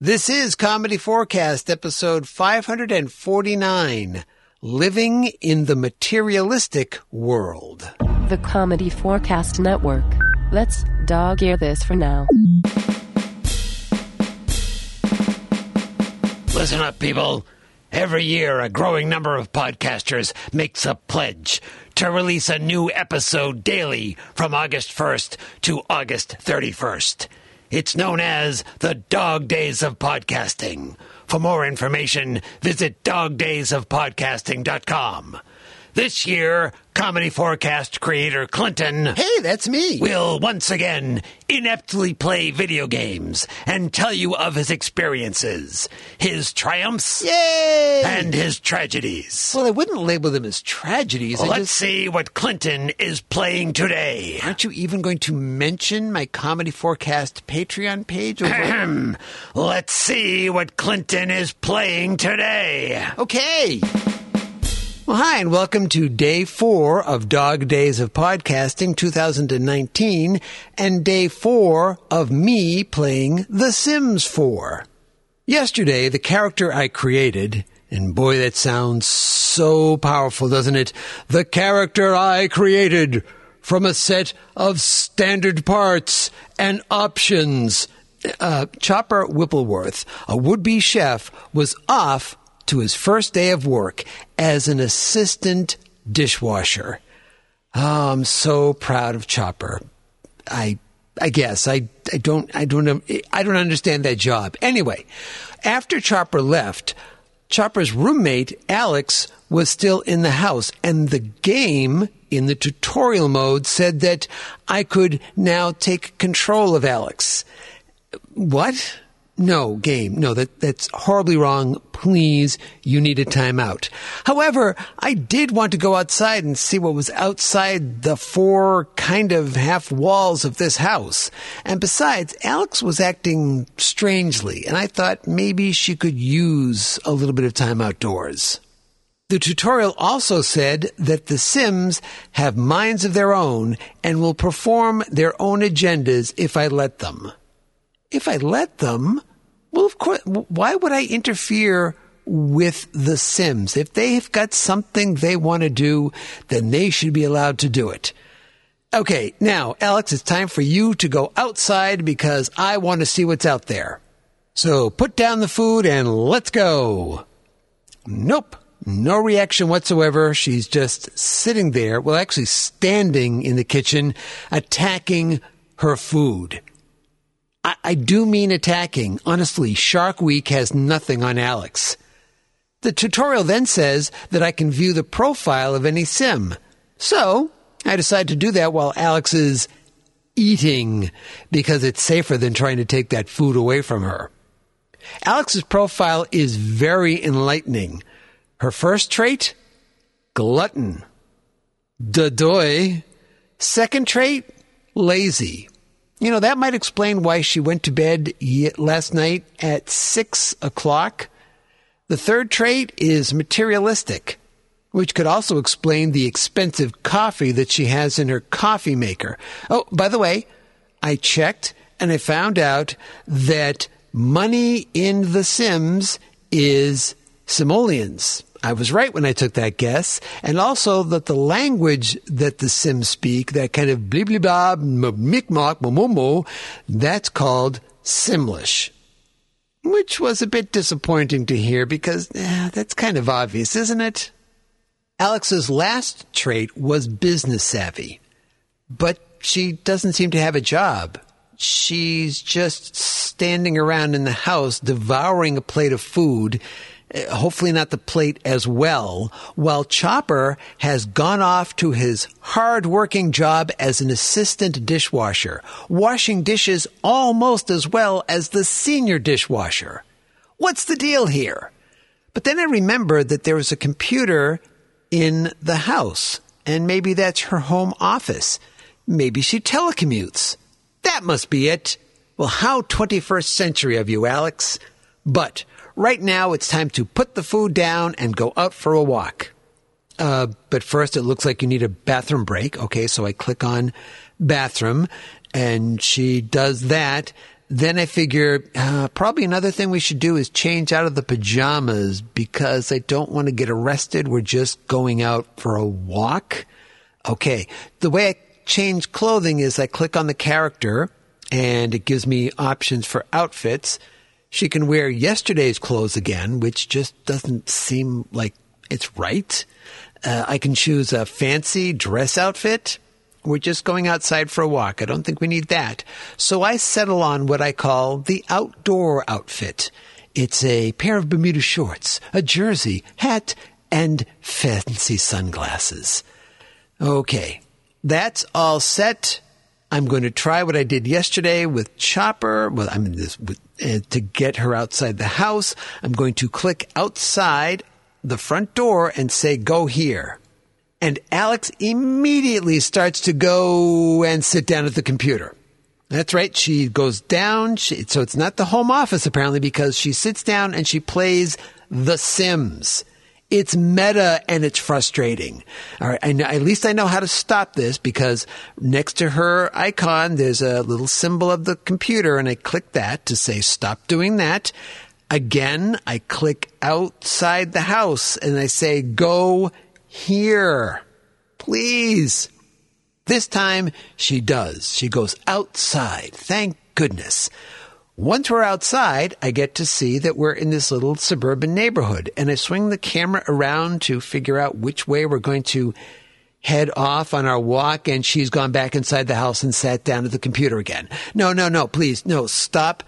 This is Comedy Forecast, episode 549 Living in the Materialistic World. The Comedy Forecast Network. Let's dog ear this for now. Listen up, people. Every year, a growing number of podcasters makes a pledge to release a new episode daily from August 1st to August 31st. It's known as the Dog Days of Podcasting. For more information, visit dogdaysofpodcasting.com. This year, Comedy Forecast creator Clinton Hey, that's me. will once again ineptly play video games and tell you of his experiences, his triumphs, Yay! and his tragedies. well, I wouldn't label them as tragedies. I Let's just, see what Clinton is playing today. aren't you even going to mention my Comedy Forecast Patreon page? Let's see what Clinton is playing today. okay. Well, hi, and welcome to day four of Dog Days of Podcasting 2019 and day four of me playing The Sims 4. Yesterday, the character I created, and boy, that sounds so powerful, doesn't it? The character I created from a set of standard parts and options. Uh, Chopper Whippleworth, a would-be chef, was off to his first day of work as an assistant dishwasher. Oh, I'm so proud of Chopper. I I guess I I don't I don't I don't understand that job. Anyway, after Chopper left, Chopper's roommate Alex was still in the house and the game in the tutorial mode said that I could now take control of Alex. What? No, game. No, that, that's horribly wrong. Please, you need a timeout. However, I did want to go outside and see what was outside the four kind of half walls of this house. And besides, Alex was acting strangely, and I thought maybe she could use a little bit of time outdoors. The tutorial also said that the Sims have minds of their own and will perform their own agendas if I let them. If I let them, well, of course, why would I interfere with the Sims? If they've got something they want to do, then they should be allowed to do it. Okay, now, Alex, it's time for you to go outside because I want to see what's out there. So put down the food and let's go. Nope. No reaction whatsoever. She's just sitting there, well, actually standing in the kitchen, attacking her food. I, I do mean attacking. Honestly, Shark Week has nothing on Alex. The tutorial then says that I can view the profile of any sim. So, I decide to do that while Alex is eating because it's safer than trying to take that food away from her. Alex's profile is very enlightening. Her first trait? Glutton. Dadoy. Second trait? Lazy. You know, that might explain why she went to bed last night at six o'clock. The third trait is materialistic, which could also explain the expensive coffee that she has in her coffee maker. Oh, by the way, I checked and I found out that money in The Sims is simoleons. I was right when I took that guess, and also that the language that the Sims speak, that kind of blah blah blah, micmac, momomo, that's called Simlish. Which was a bit disappointing to hear because eh, that's kind of obvious, isn't it? Alex's last trait was business savvy, but she doesn't seem to have a job. She's just standing around in the house devouring a plate of food Uh, hopefully not the plate as well, while Chopper has gone off to his hard-working job as an assistant dishwasher, washing dishes almost as well as the senior dishwasher. What's the deal here? But then I remembered that there was a computer in the house, and maybe that's her home office. Maybe she telecommutes. That must be it. Well, how 21st century of you, Alex. But right now it's time to put the food down and go out for a walk. Uh, but first it looks like you need a bathroom break. Okay, so I click on bathroom and she does that. then I figure uh, probably another thing we should do is change out of the pajamas because I don't want to get arrested. We're just going out for a walk. Okay. The way I change clothing is I click on the character and it gives me options for outfits. She can wear yesterday's clothes again, which just doesn't seem like it's right. Uh, I can choose a fancy dress outfit. We're just going outside for a walk. I don't think we need that. So I settle on what I call the outdoor outfit. It's a pair of Bermuda shorts, a jersey, hat, and fancy sunglasses. Okay, that's all set. I'm going to try what I did yesterday with Chopper. Well, I mean, this, with, uh, to get her outside the house. I'm going to click outside the front door and say, go here. And Alex immediately starts to go and sit down at the computer. That's right. She goes down. She, so it's not the home office apparently because she sits down and she plays The Sims. It's meta and it's frustrating. All right. I know, at least I know how to stop this because next to her icon, there's a little symbol of the computer and I click that to say stop doing that. Again, I click outside the house and I say go here. Please. This time she does. She goes outside. Thank goodness. Once we're outside, I get to see that we're in this little suburban neighborhood and I swing the camera around to figure out which way we're going to head off on our walk and she's gone back inside the house and sat down at the computer again. No, no, no, please, no, stop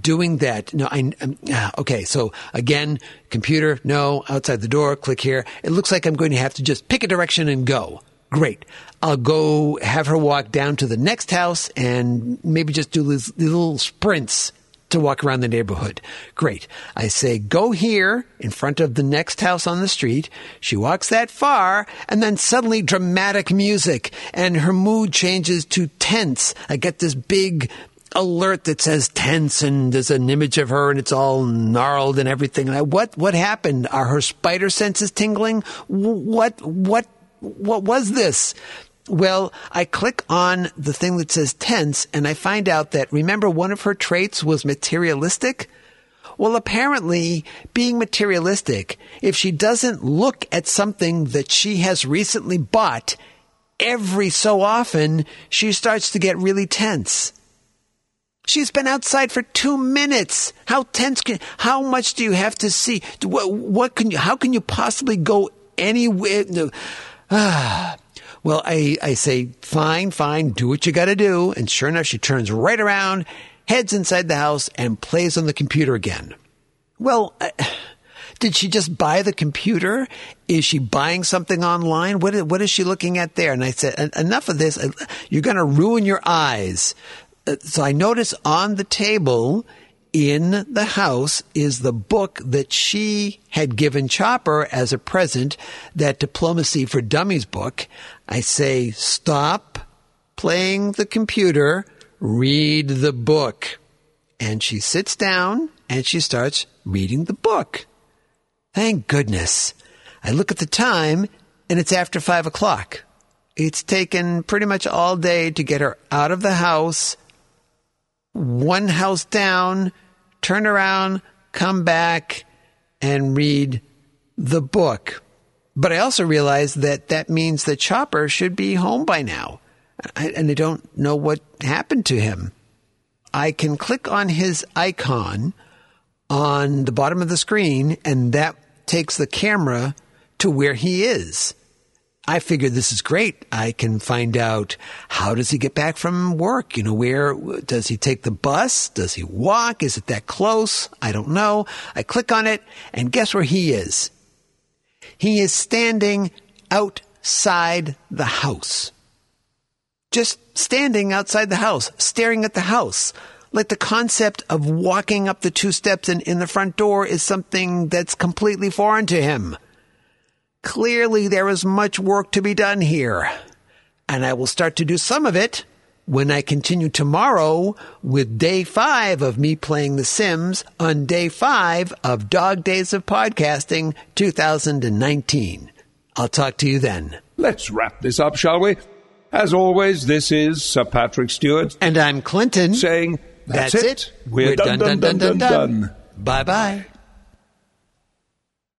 doing that. No, I, um, okay. So again, computer, no, outside the door, click here. It looks like I'm going to have to just pick a direction and go. Great. I'll go have her walk down to the next house and maybe just do these little sprints to walk around the neighborhood. Great. I say, go here in front of the next house on the street. She walks that far and then suddenly dramatic music and her mood changes to tense. I get this big alert that says tense and there's an image of her and it's all gnarled and everything. And I, what, what happened? Are her spider senses tingling? What, what, what was this? Well, I click on the thing that says tense and I find out that remember one of her traits was materialistic? Well, apparently, being materialistic, if she doesn't look at something that she has recently bought, every so often, she starts to get really tense. She's been outside for two minutes. How tense can, how much do you have to see? What, what can you, how can you possibly go anywhere? Ah. Well, I, I say, fine, fine, do what you gotta do. And sure enough, she turns right around, heads inside the house, and plays on the computer again. Well, uh, did she just buy the computer? Is she buying something online? What is, what is she looking at there? And I said, enough of this. You're going to ruin your eyes. Uh, so I notice on the table in the house is the book that she had given Chopper as a present, that Diplomacy for Dummies book. I say, stop playing the computer, read the book. And she sits down and she starts reading the book. Thank goodness. I look at the time and it's after five o'clock. It's taken pretty much all day to get her out of the house one house down, turn around, come back, and read the book. But I also realize that that means that Chopper should be home by now. And I don't know what happened to him. I can click on his icon on the bottom of the screen, and that takes the camera to where he is. I figured this is great. I can find out how does he get back from work? You know, where does he take the bus? Does he walk? Is it that close? I don't know. I click on it and guess where he is? He is standing outside the house. Just standing outside the house, staring at the house. Like the concept of walking up the two steps and in the front door is something that's completely foreign to him. Clearly, there is much work to be done here. And I will start to do some of it when I continue tomorrow with day five of me playing The Sims on day five of Dog Days of Podcasting 2019. I'll talk to you then. Let's wrap this up, shall we? As always, this is Sir Patrick Stewart. And I'm Clinton. Saying That's That's it. it. We're done, done, done, done, done. Bye bye.